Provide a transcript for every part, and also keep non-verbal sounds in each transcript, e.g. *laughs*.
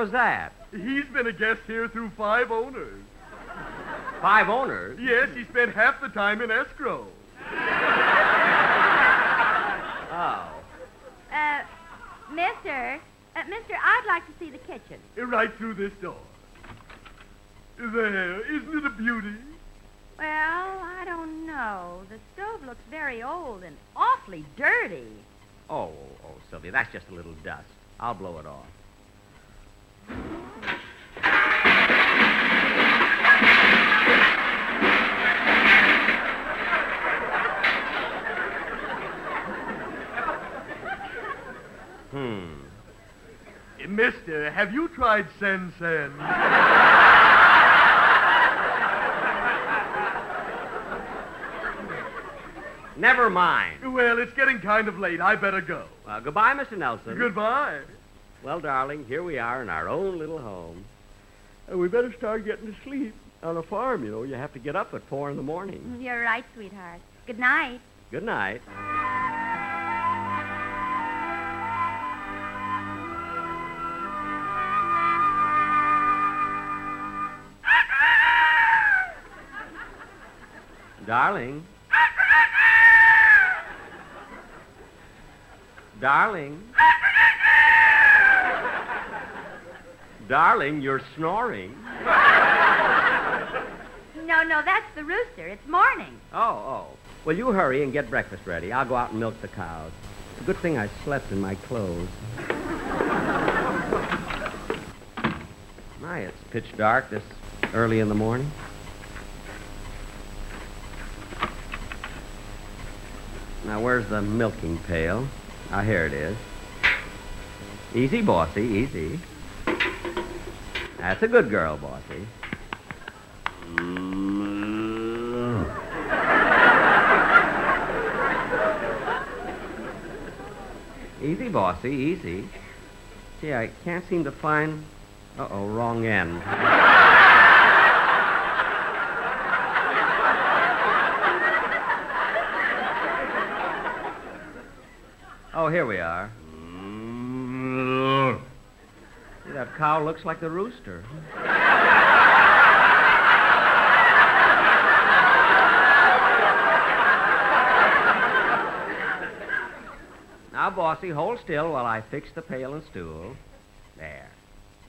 was that? He's been a guest here through five owners. Five owners? Yes, he spent half the time in escrow. *laughs* Oh. Uh, mister, uh, mister, I'd like to see the kitchen. Right through this door. There, isn't it a beauty? Well, I don't know. The stove looks very old and awfully dirty. Oh, oh, Sylvia, that's just a little dust. I'll blow it off. Mister, have you tried Sen Sen? Never mind. well, it's getting kind of late. I better go. Uh, goodbye, Mr. Nelson. Goodbye. Well, darling, here we are in our own little home. Uh, we better start getting to sleep. On a farm, you know, you have to get up at four in the morning. You're right, sweetheart. Good night. Good night. Darling. Darling. Darling, you're snoring. No, no, that's the rooster. It's morning. Oh, oh. Well, you hurry and get breakfast ready. I'll go out and milk the cows. It's a good thing I slept in my clothes. My, it's pitch dark this early in the morning. Now, where's the milking pail? Ah, here it is. Easy, bossy, easy. That's a good girl, bossy. Easy, bossy, easy. Gee, I can't seem to find. Uh oh, wrong end. Here we are. See, that cow looks like the rooster. Now, Bossy, hold still while I fix the pail and stool. There.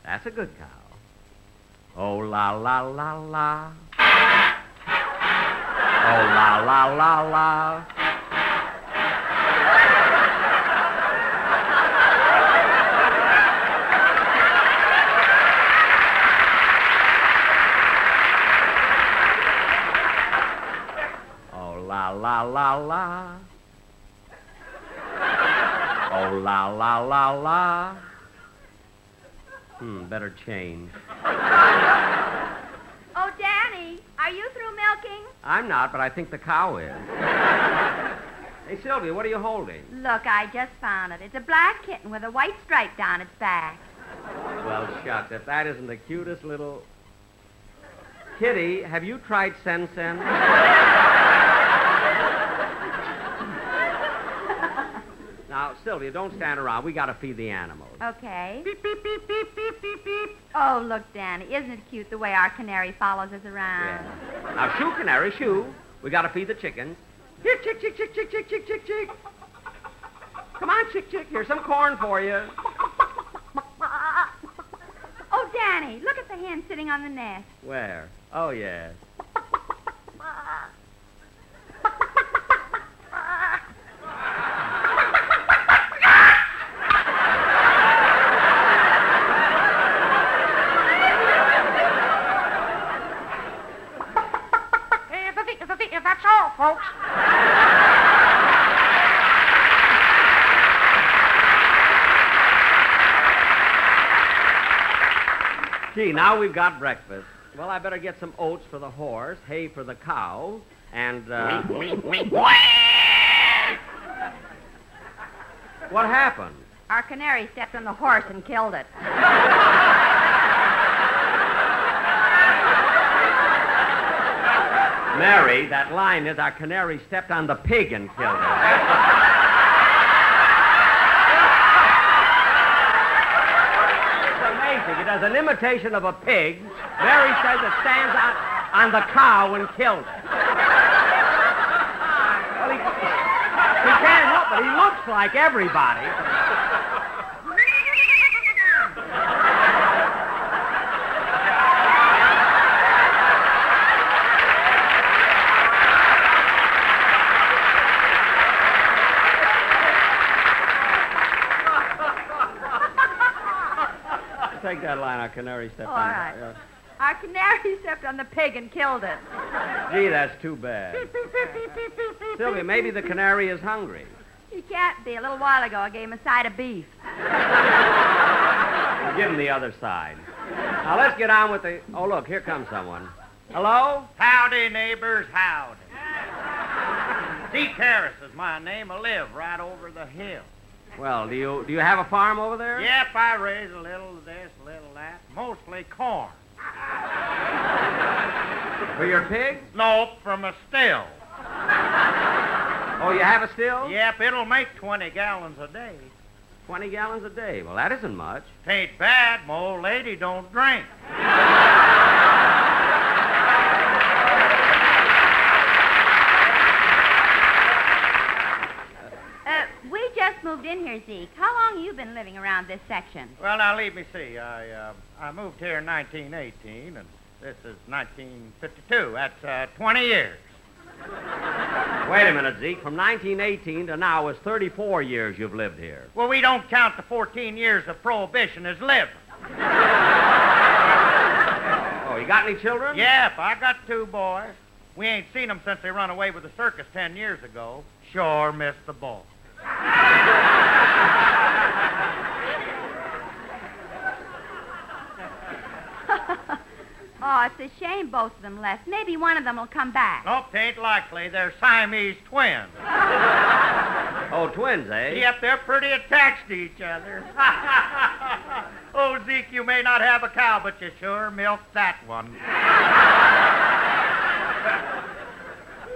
That's a good cow. Oh, la, la, la, la. Oh, la, la, la, la. Oh, la, la. Oh, la, la, la, la. Hmm, better change. Oh, Danny, are you through milking? I'm not, but I think the cow is. hey, Sylvia, what are you holding? Look, I just found it. It's a black kitten with a white stripe down its back. Well, shucks, if that isn't the cutest little. Kitty, have you tried Sen Sen? Now, Sylvia, don't stand around. We got to feed the animals. Okay. Beep, beep, beep, beep, beep, beep, beep. Oh, look, Danny. Isn't it cute the way our canary follows us around? Yeah. Now, shoo, canary, shoo. We got to feed the chickens. Here, chick, chick, chick, chick, chick, chick, chick, chick. Come on, chick, chick. Here's some corn for you. *laughs* Oh, Danny, look at the hen sitting on the nest. Where? Oh, yes. That's all, folks. Gee, now we've got breakfast. Well, I better get some oats for the horse, hay for the cow, and, uh... What happened? Our canary stepped on the horse and killed it. *laughs* Mary, that line is our canary stepped on the pig and killed it. It's amazing. It does an imitation of a pig. Mary says it stands on, on the cow and killed it. Well, he, he can't help it. He looks like everybody. Take that line, our canary stepped All on it. right. Yeah. Our canary stepped on the pig and killed it. Gee, that's too bad. Sylvia, maybe the canary is hungry. He can't be. A little while ago, I gave him a side of beef. Give him the other side. Now let's get on with the. Oh, look, here comes someone. Hello? Howdy, neighbors, howdy. Zeke Harris is my name. I live right over the hill. Well, do you do you have a farm over there? Yep, I raise a little of this, a little of that. Mostly corn. *laughs* For your pigs? Nope, from a still. Oh, you have a still? Yep, it'll make 20 gallons a day. 20 gallons a day. Well, that isn't much. Tain't bad, my old lady don't drink. *laughs* Uh, we just moved in here, Zeke. How long you been living around this section? Well, now, leave me see. I, uh, I moved here in 1918, and this is 1952. That's uh, 20 years. Wait a minute, Zeke. From 1918 to now is 34 years you've lived here. Well, we don't count the 14 years of prohibition as living. Oh, you got any children? Yep, I got two boys. We ain't seen them since they run away with the circus 10 years ago. Sure missed the ball. *laughs* Oh, it's a shame both of them left. Maybe one of them will come back. Nope, tain't likely. They're Siamese twins. *laughs* Oh, twins, eh? Yep, they're pretty attached to each other. *laughs* oh, Zeke, you may not have a cow, but you sure milked that one.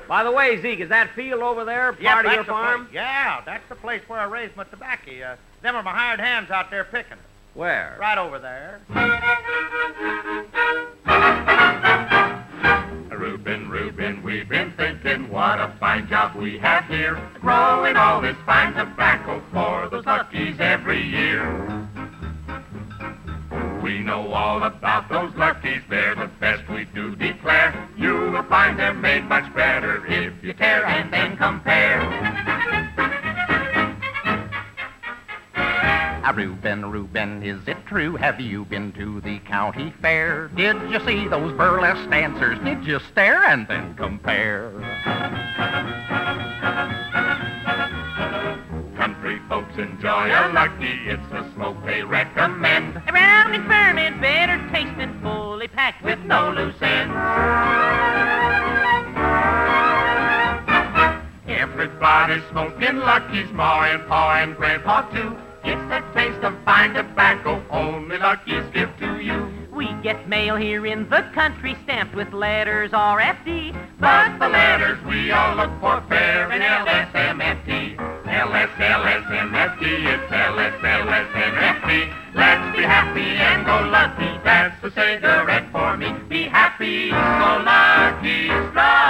By the way, Zeke, is that field over there part Yep, of that's your the farm? Place. Yeah, that's the place where I raise my tobacco. Uh, them are my hired hands out there picking it. Where? Right over there. Reuben, Reuben, we've been thinking what a fine job we have here, growing all this fine tobacco for those luckies every year. We know all about those luckies, they're the best we do declare. You will find they're made much better if you care and then compare. Ah, Reuben, Reuben, is it true? Have you been to the county fair? Did you see those burlesque dancers? Did you stare and then compare? Enjoy a lucky, it's the smoke they recommend. Around and firm and better tasting, fully packed with no loose ends. Everybody's smoking Lucky's, Ma and Pa and Grandpa too. It's the taste of fine tobacco only Lucky's give to you. We get mail here in the country stamped with letters RFD. But the letters we all look for fair in LSMFT. LSLSMFT. It's LSLSMFT. Let's be happy and go lucky. That's the cigarette for me. Be happy, go lucky, strike.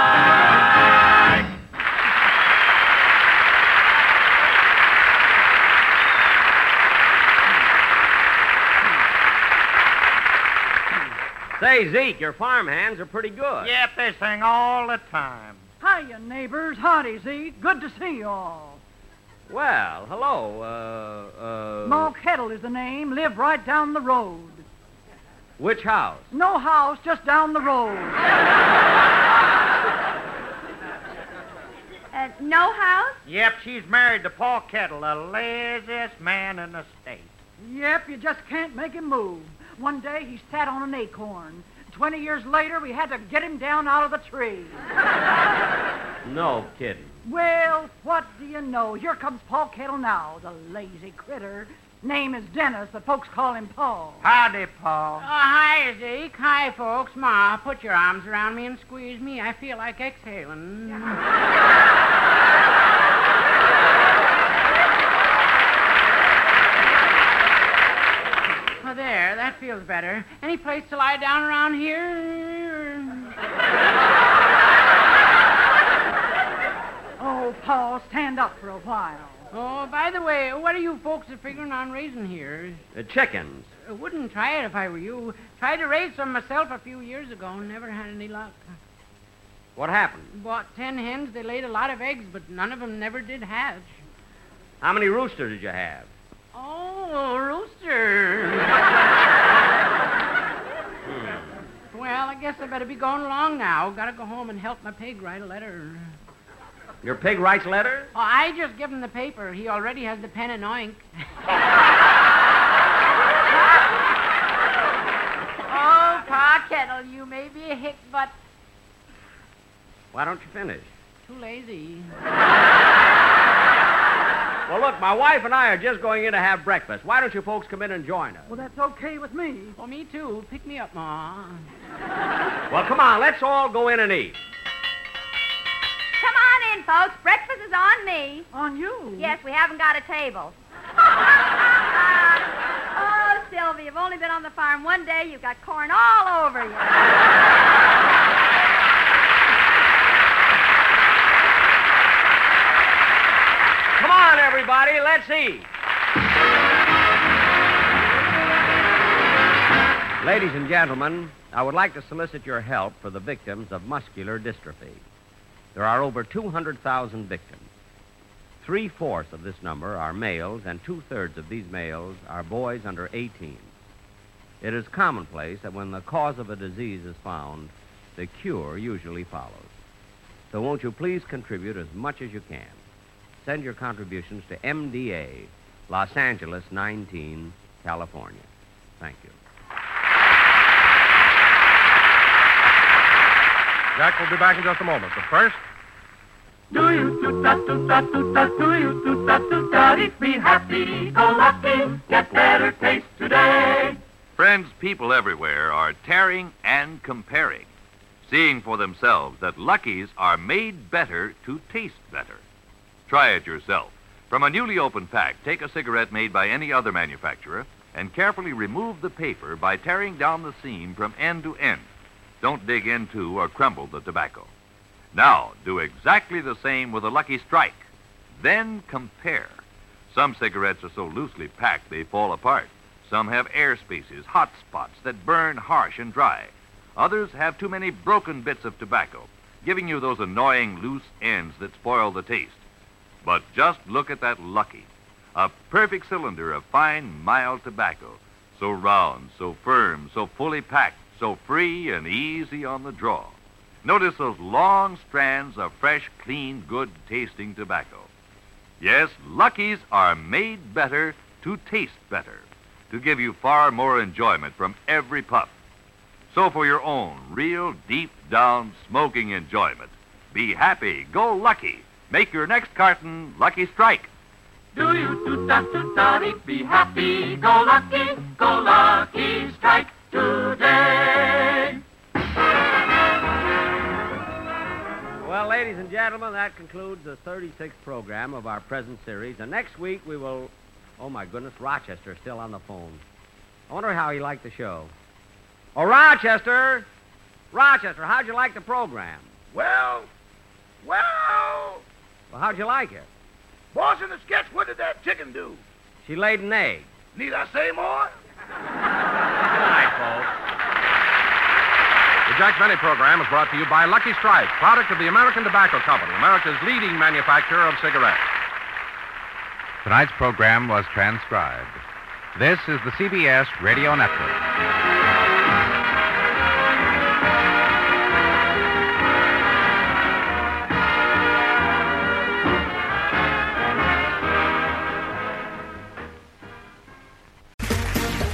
Say, Zeke, your farm hands are pretty good. Yep, they sing all the time. Hiya, neighbors. Howdy, Zeke. Good to see you all. Well, hello. Uh, uh. Ma Kettle is the name. Live right down the road. Which house? No house, just down the road. Uh, no house? Yep, she's married to Paul Kettle, the laziest man in the state. Yep, you just can't make him move. One day he sat on an acorn. Twenty years later, we had to get him down out of the tree. No kidding. Well, what do you know? Here comes Paul Kettle now, the lazy critter. Name is Dennis, but folks call him Paul. Howdy, Paul. Oh, hi, Zeke. Hi, folks. Ma, put your arms around me and squeeze me. I feel like exhaling. *laughs* Oh, there. That feels better. Any place to lie down around here? Oh, Paul, stand up for a while. Oh, by the way, what are you folks figuring on raising here? The chickens. I wouldn't try it if I were you. Tried to raise some myself a few years ago. Never had any luck. What happened? Bought ten hens. They laid a lot of eggs, but none of them never did hatch. How many roosters did you have? Oh, rooster. Well, I guess I better be going along now. Gotta go home and help my pig write a letter. Your pig writes letters? Oh, I just give him the paper. He already has the pen and ink. *laughs* oh, Pa Kettle, you may be a hick, but Why don't you finish? too lazy. *laughs* Well, look, my wife and I are just going in to have breakfast. Why don't you folks come in and join us? Well, that's okay with me. Well, me too. Pick me up, Ma. Well, come on, let's all go in and eat. Come on in, folks. Breakfast is on me. On you? Yes, we haven't got a table. oh, Sylvia, you've only been on the farm one day. You've got corn all over you. Come on, everybody, let's eat. Ladies and gentlemen, I would like to solicit your help for the victims of muscular dystrophy. There are over 200,000 victims. Three fourths of this number are males, and two thirds of these males are boys under 18. It is commonplace that when the cause of a disease is found, the cure usually follows. So won't you please contribute as much as you can? Send your contributions to MDA, Los Angeles 19, California. Thank you. Jack will be back in just a moment. But first, Do you do da do da do da do you do da do da Be happy, go lucky, get better taste today. Friends, people everywhere are tearing and comparing, seeing for themselves that Lucky's are made better to taste better. Try it yourself. From a newly opened pack, take a cigarette made by any other manufacturer and carefully remove the paper by tearing down the seam from end to end. Don't dig into or crumble the tobacco. Now, do exactly the same with a Lucky Strike. Then compare. Some cigarettes are so loosely packed they fall apart. Some have air spaces, hot spots that burn harsh and dry. Others have too many broken bits of tobacco, giving you those annoying loose ends that spoil the taste. But just look at that Lucky. A perfect cylinder of fine, mild tobacco. So round, so firm, so fully packed, so free and easy on the draw. Notice those long strands of fresh, clean, good tasting tobacco. Yes, Lucky's are made better to taste better, to give you far more enjoyment from every puff. So for your own real deep down smoking enjoyment, be happy, go lucky. Make your next carton Lucky Strike. Do you do da do da Be happy, go lucky, go lucky, strike today. Well, ladies and gentlemen, gentlemen, that concludes the 36th program of our present series. And next week we will. Oh, my goodness, Rochester's still on the phone. I wonder how he liked the show. Oh, Rochester! Rochester, how'd you like the program? Well, well. Well, how'd you like it? Boss, in the sketch, what did that chicken do? She laid an egg. Need I say more? Good night, folks. The Jack Benny program is brought to you by Lucky Strike, product of the American Tobacco Company, America's leading manufacturer of cigarettes. Tonight's program was transcribed. This is the CBS Radio Network.